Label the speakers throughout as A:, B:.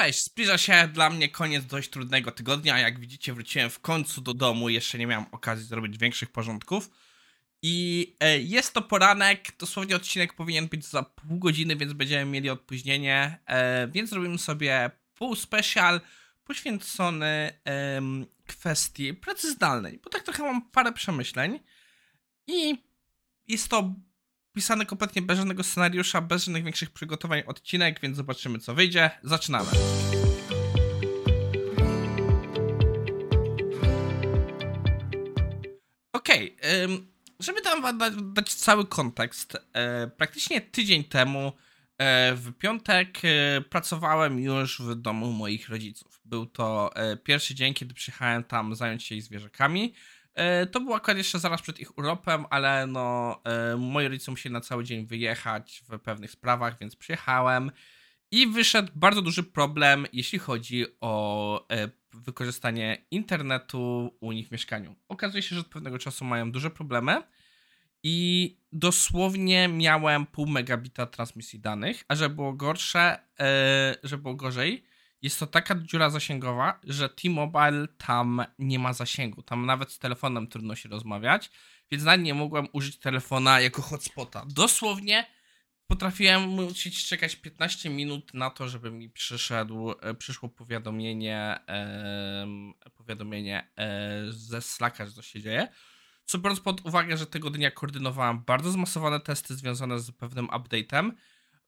A: Cześć, zbliża się dla mnie koniec dość trudnego tygodnia. Jak widzicie, wróciłem w końcu do domu. Jeszcze nie miałem okazji zrobić większych porządków. I e, jest to poranek. Dosłownie odcinek powinien być za pół godziny, więc będziemy mieli opóźnienie. E, więc zrobimy sobie pół special poświęcony kwestii pracy zdalnej. Bo tak trochę mam parę przemyśleń. I jest to pisany kompletnie bez żadnego scenariusza, bez żadnych większych przygotowań odcinek, więc zobaczymy co wyjdzie. Zaczynamy. Okej, okay, żeby tam dać, dać, cały kontekst, e, praktycznie tydzień temu e, w piątek e, pracowałem już w domu moich rodziców. Był to pierwszy dzień, kiedy przyjechałem tam zająć się ich zwierzakami. E, to było akurat jeszcze zaraz przed ich urlopem, ale no, e, moi rodzice musieli na cały dzień wyjechać w pewnych sprawach, więc przyjechałem i wyszedł bardzo duży problem, jeśli chodzi o e, wykorzystanie internetu u nich w mieszkaniu. Okazuje się, że od pewnego czasu mają duże problemy i dosłownie miałem pół megabita transmisji danych, a żeby było gorsze, żeby było gorzej, jest to taka dziura zasięgowa, że T-Mobile tam nie ma zasięgu. Tam nawet z telefonem trudno się rozmawiać, więc nawet nie mogłem użyć telefona jako hotspota. Dosłownie potrafiłem musieć czekać 15 minut na to, żeby mi przyszedł, e, przyszło powiadomienie, e, powiadomienie e, ze Slacka, że to się dzieje. Co biorąc pod uwagę, że tego dnia koordynowałem bardzo zmasowane testy związane z pewnym update'em,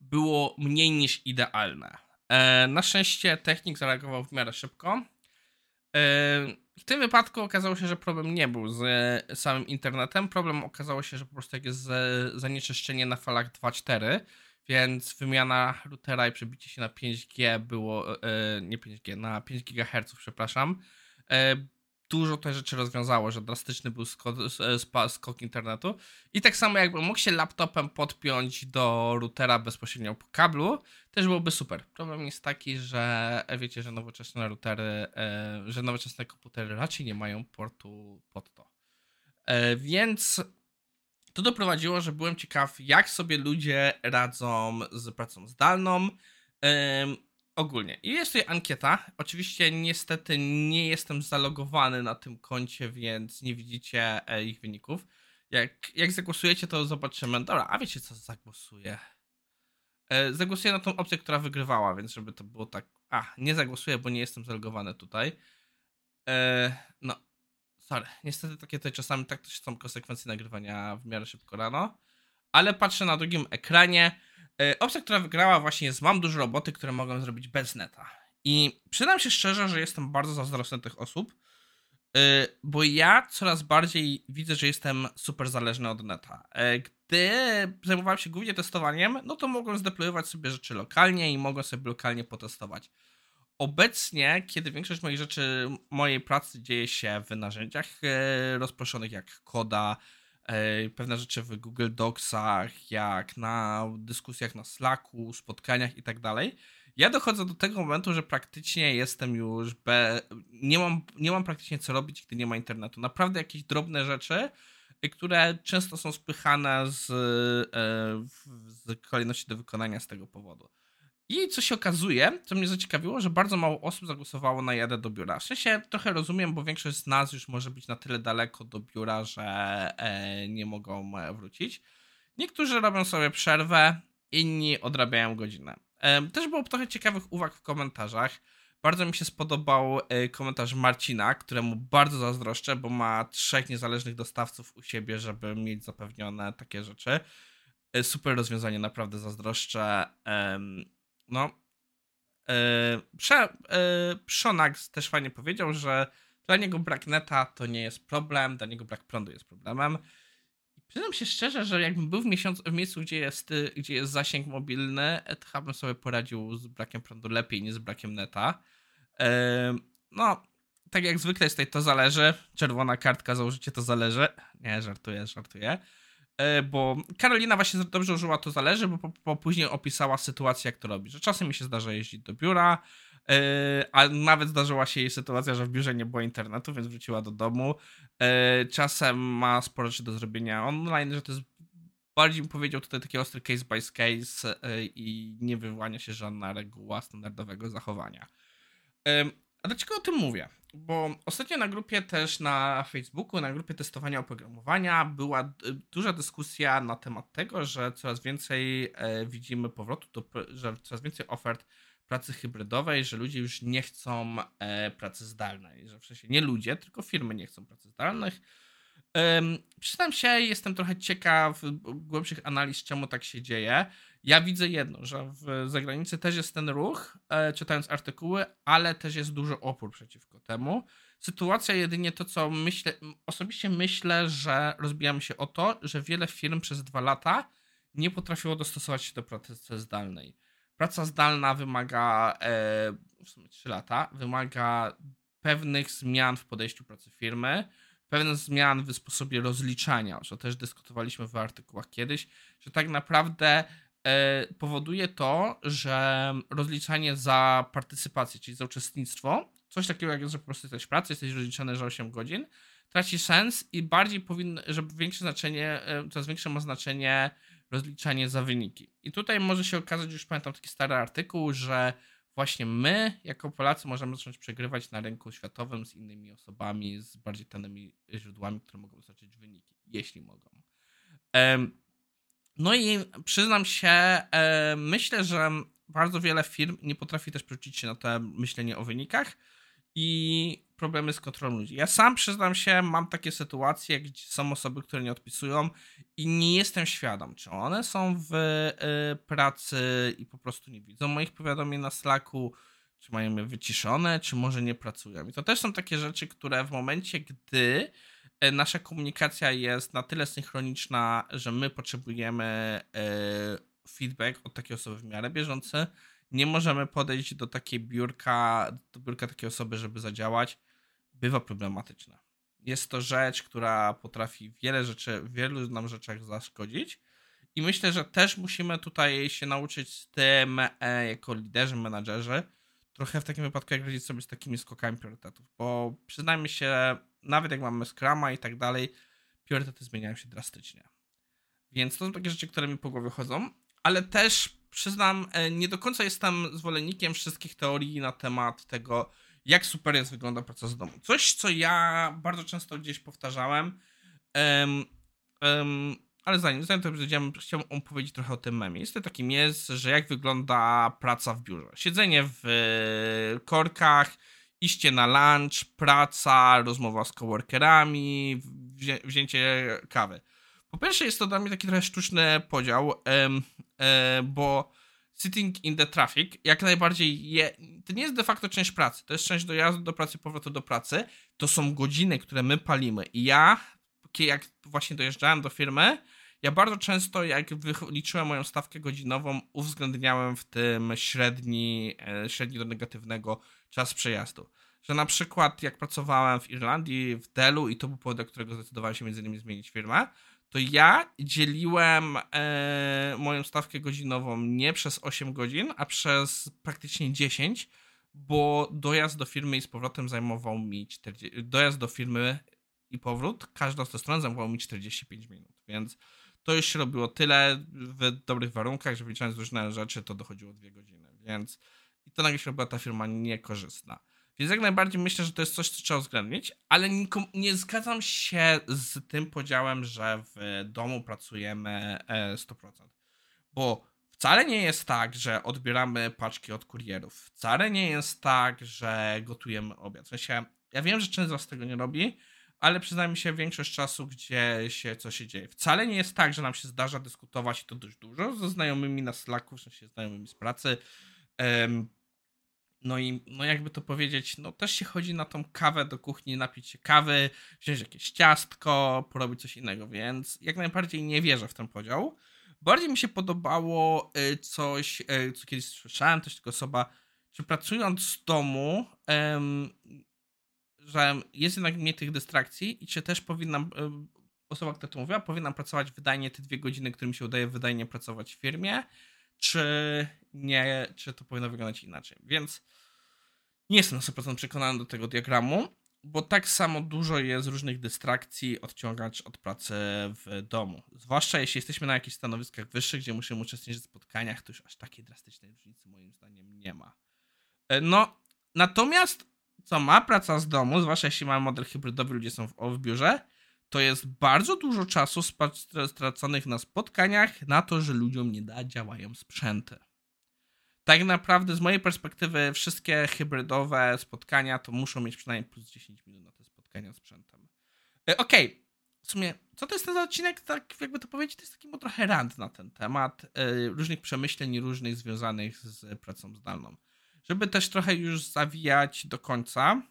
A: było mniej niż idealne. E, na szczęście technik zareagował w miarę szybko. E, w tym wypadku okazało się, że problem nie był z samym internetem. Problem okazało się, że po prostu jak jest zanieczyszczenie na falach 2.4, więc wymiana routera i przebicie się na 5G było, e, nie 5G, na 5 GHz, przepraszam, dużo te rzeczy rozwiązało, że drastyczny był skok, skok internetu. I tak samo jakby mógł się laptopem podpiąć do routera bezpośrednio po kablu, też byłoby super. Problem jest taki, że wiecie, że nowoczesne routery, e, że nowoczesne komputery raczej nie mają portu pod to. E, więc to doprowadziło, że byłem ciekaw, jak sobie ludzie radzą z pracą zdalną ogólnie. I jest tutaj ankieta. Oczywiście niestety nie jestem zalogowany na tym koncie, więc nie widzicie e, ich wyników. Jak, jak zagłosujecie, to zobaczymy. Dobra, a wiecie co zagłosuję? E, zagłosuję na tą opcję, która wygrywała, więc żeby to było tak. A, nie zagłosuję, bo nie jestem zalogowany tutaj. E, no, sorry. Niestety takie tutaj czasami tak też są konsekwencje nagrywania w miarę szybko rano. Ale patrzę na drugim ekranie. E, opcja, która wygrała właśnie jest mam dużo roboty, które mogę zrobić bez neta. I przydam się szczerze, że jestem bardzo zazdrosny tych osób, e, bo ja coraz bardziej widzę, że jestem super zależny od neta. E, gdy zajmowałem się głównie testowaniem, no to mogłem zdeployować sobie rzeczy lokalnie i mogłem sobie lokalnie potestować. Obecnie, kiedy większość moich rzeczy, mojej pracy dzieje się w narzędziach rozproszonych jak Koda, pewne rzeczy w Google Docsach, jak na dyskusjach na Slacku, spotkaniach i tak dalej. Ja dochodzę do tego momentu, że praktycznie jestem już be... nie, mam, nie mam praktycznie co robić, gdy nie ma internetu. Naprawdę jakieś drobne rzeczy, które często są spychane z, e, z kolejności do wykonania z tego powodu. I co się okazuje, co mnie zaciekawiło, że bardzo mało osób zagłosowało na jadę do biura. W sensie trochę rozumiem, bo większość z nas już może być na tyle daleko do biura, że e, nie mogą e, wrócić. Niektórzy robią sobie przerwę, inni odrabiają godzinę. E, też było trochę ciekawych uwag w komentarzach. Bardzo mi się spodobał komentarz Marcina, któremu bardzo zazdroszczę, bo ma trzech niezależnych dostawców u siebie, żeby mieć zapewnione takie rzeczy. Super rozwiązanie, naprawdę zazdroszczę no, e, Prze, e, Przonax też fajnie powiedział, że dla niego brak neta to nie jest problem, dla niego brak prądu jest problemem. Przyznam się szczerze, że jakbym był w, miesiąc, w miejscu, gdzie jest, gdzie jest zasięg mobilny, to chyba bym sobie poradził z brakiem prądu lepiej niż z brakiem neta. E, no, tak jak zwykle jest tutaj to zależy. Czerwona kartka za użycie to zależy. Nie, żartuję, żartuję. E, bo Karolina właśnie dobrze użyła to zależy, bo, bo później opisała sytuację, jak to robi, że czasem mi się zdarza jeździć do biura, yy, a nawet zdarzyła się jej sytuacja, że w biurze nie było internetu, więc wróciła do domu. Yy, czasem ma sporo rzeczy do zrobienia online, że to jest bardziej bym powiedział tutaj taki ostry case by case i nie wyłania się żadna reguła standardowego zachowania. A dlaczego o tym mówię? Bo ostatnio na grupie też na Facebooku, na grupie testowania oprogramowania była duża dyskusja na temat tego, że coraz więcej e, widzimy powrotu, do, że coraz więcej ofert pracy hybrydowej, że ludzie już nie chcą e, pracy zdalnej, że w sensie nie ludzie, tylko firmy nie chcą pracy zdalnych. Przyznam się, jestem trochę ciekaw głębszych analiz, czemu tak się dzieje. Ja widzę jedno, że w zagranicy też jest ten ruch, e, czytając artykuły, ale też jest duży opór przeciwko temu. Sytuacja jedynie to, co myślę, osobiście myślę, że rozbijamy się o to, że wiele firm przez dwa lata nie potrafiło dostosować się do pracy zdalnej. Praca zdalna wymaga, e, w sumie 3 lata, wymaga pewnych zmian w podejściu pracy firmy, pewnych zmian w sposobie rozliczania, co też dyskutowaliśmy w artykułach kiedyś, że tak naprawdę powoduje to, że rozliczanie za partycypację, czyli za uczestnictwo, coś takiego jak, że po prostu jesteś w pracy, jesteś rozliczany za 8 godzin, traci sens i bardziej powinno, żeby większe znaczenie, e, coraz większe ma znaczenie rozliczanie za wyniki. I tutaj może się okazać, już pamiętam taki stary artykuł, że właśnie my, jako Polacy, możemy zacząć przegrywać na rynku światowym z innymi osobami, z bardziej tanimi źródłami, które mogą dostarczyć wyniki, jeśli mogą. No i przyznam się, myślę, że bardzo wiele firm nie potrafi też przerzucić się na to myślenie o wynikach i problemy z kontrolą ludzi. Ja sam przyznam się, mam takie sytuacje, gdzie są osoby, które nie odpisują i nie jestem świadom, czy one są w y, pracy i po prostu nie widzą moich powiadomień na Slacku, czy mają je wyciszone, czy może nie pracują. I to też są takie rzeczy, które w momencie, gdy nasza komunikacja jest na tyle synchroniczna, że my potrzebujemy y, feedback od takiej osoby w miarę bieżący, nie możemy podejść do takiej biurka, do biurka takiej osoby, żeby zadziałać, bywa problematyczne. Jest to rzecz, która potrafi wiele rzeczy, w wielu nam rzeczach zaszkodzić. I myślę, że też musimy tutaj się nauczyć z tym, e, jako liderzy, menadżerzy, trochę w takim wypadku, jak radzić sobie z takimi skokami priorytetów. Bo przyznajmy się, nawet jak mamy Scrama i tak dalej, priorytety zmieniają się drastycznie. Więc to są takie rzeczy, które mi po głowie chodzą, ale też przyznam, e, nie do końca jestem zwolennikiem wszystkich teorii na temat tego, jak super jest wygląda praca z domu. Coś, co ja bardzo często gdzieś powtarzałem, um, um, ale zanim, zanim to powiedziałem, chciałbym opowiedzieć trochę o tym memie. Jest to takim jest, że jak wygląda praca w biurze. Siedzenie w korkach, iście na lunch, praca, rozmowa z coworkerami, wzię wzięcie kawy. Po pierwsze jest to dla mnie taki trochę sztuczny podział, um, bo sitting in the traffic jak najbardziej je, to nie jest de facto część pracy, to jest część dojazdu do pracy, powrotu do pracy, to są godziny, które my palimy i ja, jak właśnie dojeżdżałem do firmy, ja bardzo często, jak liczyłem moją stawkę godzinową, uwzględniałem w tym średni, e, średni do negatywnego czas przejazdu. Że na przykład, jak pracowałem w Irlandii, w Delu, i to był powód, do którego zdecydowałem się między innymi zmienić firmę, to ja dzieliłem e, moją stawkę godzinową nie przez 8 godzin, a przez praktycznie 10, bo dojazd do firmy i z powrotem zajmował mi 40, dojazd do firmy i powrót, każda z tych stron zajmował mi 45 minut, więc to już się robiło tyle w dobrych warunkach, że wliczając różne rzeczy, to dochodziło 2 godziny, więc i to nagle się robiła ta firma niekorzystna. Więc jak najbardziej myślę, że to jest coś, co trzeba uwzględnić, ale nie, nie zgadzam się z tym podziałem, że w domu pracujemy 100%. E, Bo wcale nie jest tak, że odbieramy paczki od kurierów. Wcale nie jest tak, że gotujemy obiad. W sensie, ja wiem, że część z Was tego nie robi, ale przyznajmy się większość czasu, gdzie się co się dzieje. Wcale nie jest tak, że nam się zdarza dyskutować i to dość dużo ze znajomymi na Slacku, w sensie znajomymi z pracy. Um, no i no jakby to powiedzieć, no też się chodzi na tą kawę do kuchni, napić się kawy, wziąć jakieś ciastko, porobić coś innego, więc jak najbardziej nie wierzę w ten podział. Bardziej mi się podobało y, coś, y, co kiedyś słyszałem, też tylko osoba, że pracując z domu, że jest jednak mniej tych dystrakcji i czy też powinnam, y, osoba, która to mówiła, powinna pracować wydajnie te dwie godziny, które mi się udaje wydajnie pracować w firmie, czy nie, czy to powinno wyglądać inaczej. Więc nie jestem na 100% przekonany do tego diagramu, bo tak samo dużo jest różnych dystrakcji odciągać od pracy w domu. Zwłaszcza jeśli jesteśmy na jakichś stanowiskach wyższych, gdzie musimy uczestniczyć w spotkaniach, to już aż takiej drastycznej różnicy moim zdaniem nie ma. E, no, natomiast co ma praca z domu, zwłaszcza jeśli mamy model hybrydowy, ludzie są w, w biurze, to jest bardzo dużo czasu straconych na spotkaniach, na to, że ludziom nie da, działają sprzęty. Tak naprawdę, z mojej perspektywy, wszystkie hybrydowe spotkania to muszą mieć przynajmniej plus 10 minut na te spotkania z sprzętem. E, okej, okay. w sumie, co to jest ten odcinek? Tak, jakby to powiedzieć, to jest taki trochę rant na ten temat, e, różnych przemyśleń różnych związanych z pracą zdalną. Żeby też trochę już zawijać do końca,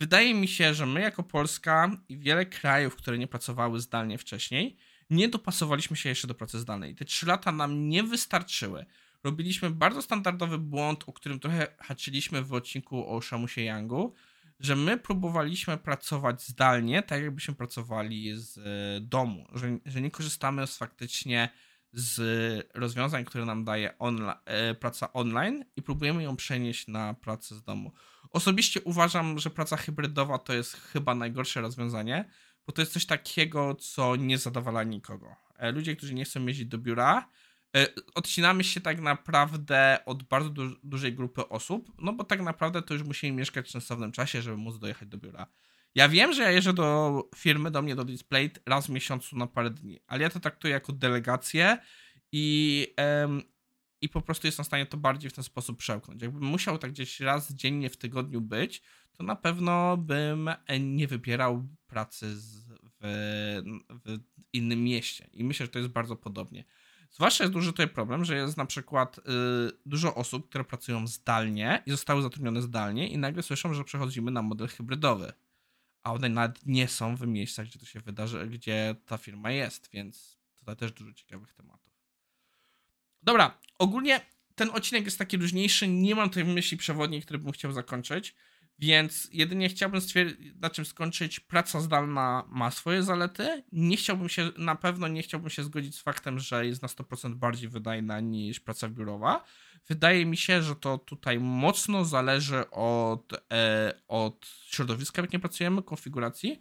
A: Wydaje mi się, że my jako Polska i wiele krajów, które nie pracowały zdalnie wcześniej, nie dopasowaliśmy się jeszcze do pracy zdalnej. Te trzy lata nam nie wystarczyły. Robiliśmy bardzo standardowy błąd, o którym trochę haczyliśmy w odcinku o Shamusie Yangu, że my próbowaliśmy pracować zdalnie, tak jakbyśmy pracowali z e, domu, że, że nie korzystamy z faktycznie z rozwiązań, które nam daje onla e, praca online i próbujemy ją przenieść na pracę z domu. Osobiście uważam, że praca hybrydowa to jest chyba najgorsze rozwiązanie, bo to jest coś takiego, co nie zadowala nikogo. E, ludzie, którzy nie chcą jeździć do biura, e, odcinamy się tak naprawdę od bardzo du dużej grupy osób, no bo tak naprawdę to już musimy mieszkać w sensownym czasie, żeby móc dojechać do biura. Ja wiem, że ja jeżdżę do firmy, do mnie do Display raz w miesiącu na parę dni, ale ja to traktuję jako delegację i, i po prostu jestem w stanie to bardziej w ten sposób przełknąć. Jakbym musiał tak gdzieś raz dziennie w tygodniu być, to na pewno bym nie wybierał pracy z, w, w innym mieście. I myślę, że to jest bardzo podobnie. Zwłaszcza jest duży tutaj problem, że jest na przykład y, dużo osób, które pracują zdalnie i zostały zatrudnione zdalnie i nagle słyszą, że przechodzimy na model hybrydowy a one nawet nie są w miejscach, gdzie to się wydarzy, gdzie ta firma jest, więc tutaj też dużo ciekawych tematów. Dobra, ogólnie ten odcinek jest taki luźniejszy, nie mam tutaj w myśli przewodniej, który bym chciał zakończyć, więc jedynie chciałbym stwierdzić, na czym skończyć. Praca zdalna ma swoje zalety. Nie chciałbym się, na pewno nie chciałbym się zgodzić z faktem, że jest na 100% bardziej wydajna niż praca biurowa. Wydaje mi się, że to tutaj mocno zależy od, e, od środowiska, w jakim pracujemy, konfiguracji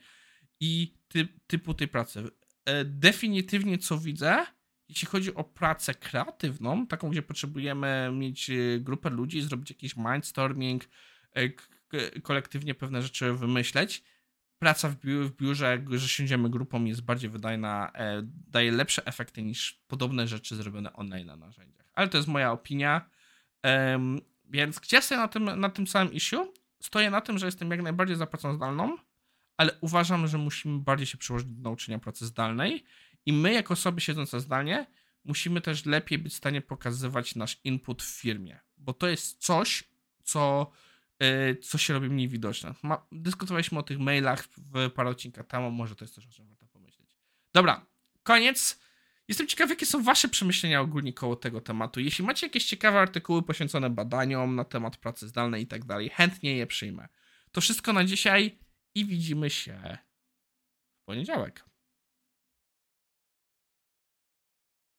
A: i ty, typu tej pracy. E, definitywnie co widzę, jeśli chodzi o pracę kreatywną, taką, gdzie potrzebujemy mieć e, grupę ludzi, zrobić jakiś mindstorming, e, kolektywnie pewne rzeczy wymyśleć. Praca w, biur, w biurze, że siądziemy grupą jest bardziej wydajna, e, daje lepsze efekty niż podobne rzeczy zrobione online na narzędziach. Ale to jest moja opinia. więc gdzie stoję na tym, na tym samym issue? Stoję na tym, że jestem jak najbardziej za pracą zdalną, ale uważam, że musimy bardziej się przyłożyć do nauczenia pracy zdalnej i my, jako osoby siedzące zdalnie, musimy też lepiej być w stanie pokazywać nasz input w firmie, bo to jest coś, co co się robi mniej widoczne. Ma, dyskutowaliśmy o tych mailach w parę odcinka temu, może to jest coś, o czym warto pomyśleć. Dobra, koniec. Jestem ciekaw, jakie są wasze przemyślenia ogólnie koło tego tematu. Jeśli macie jakieś ciekawe artykuły poświęcone badaniom na temat pracy zdalnej i tak dalej, chętnie je przyjmę. To wszystko na dzisiaj i widzimy się w poniedziałek.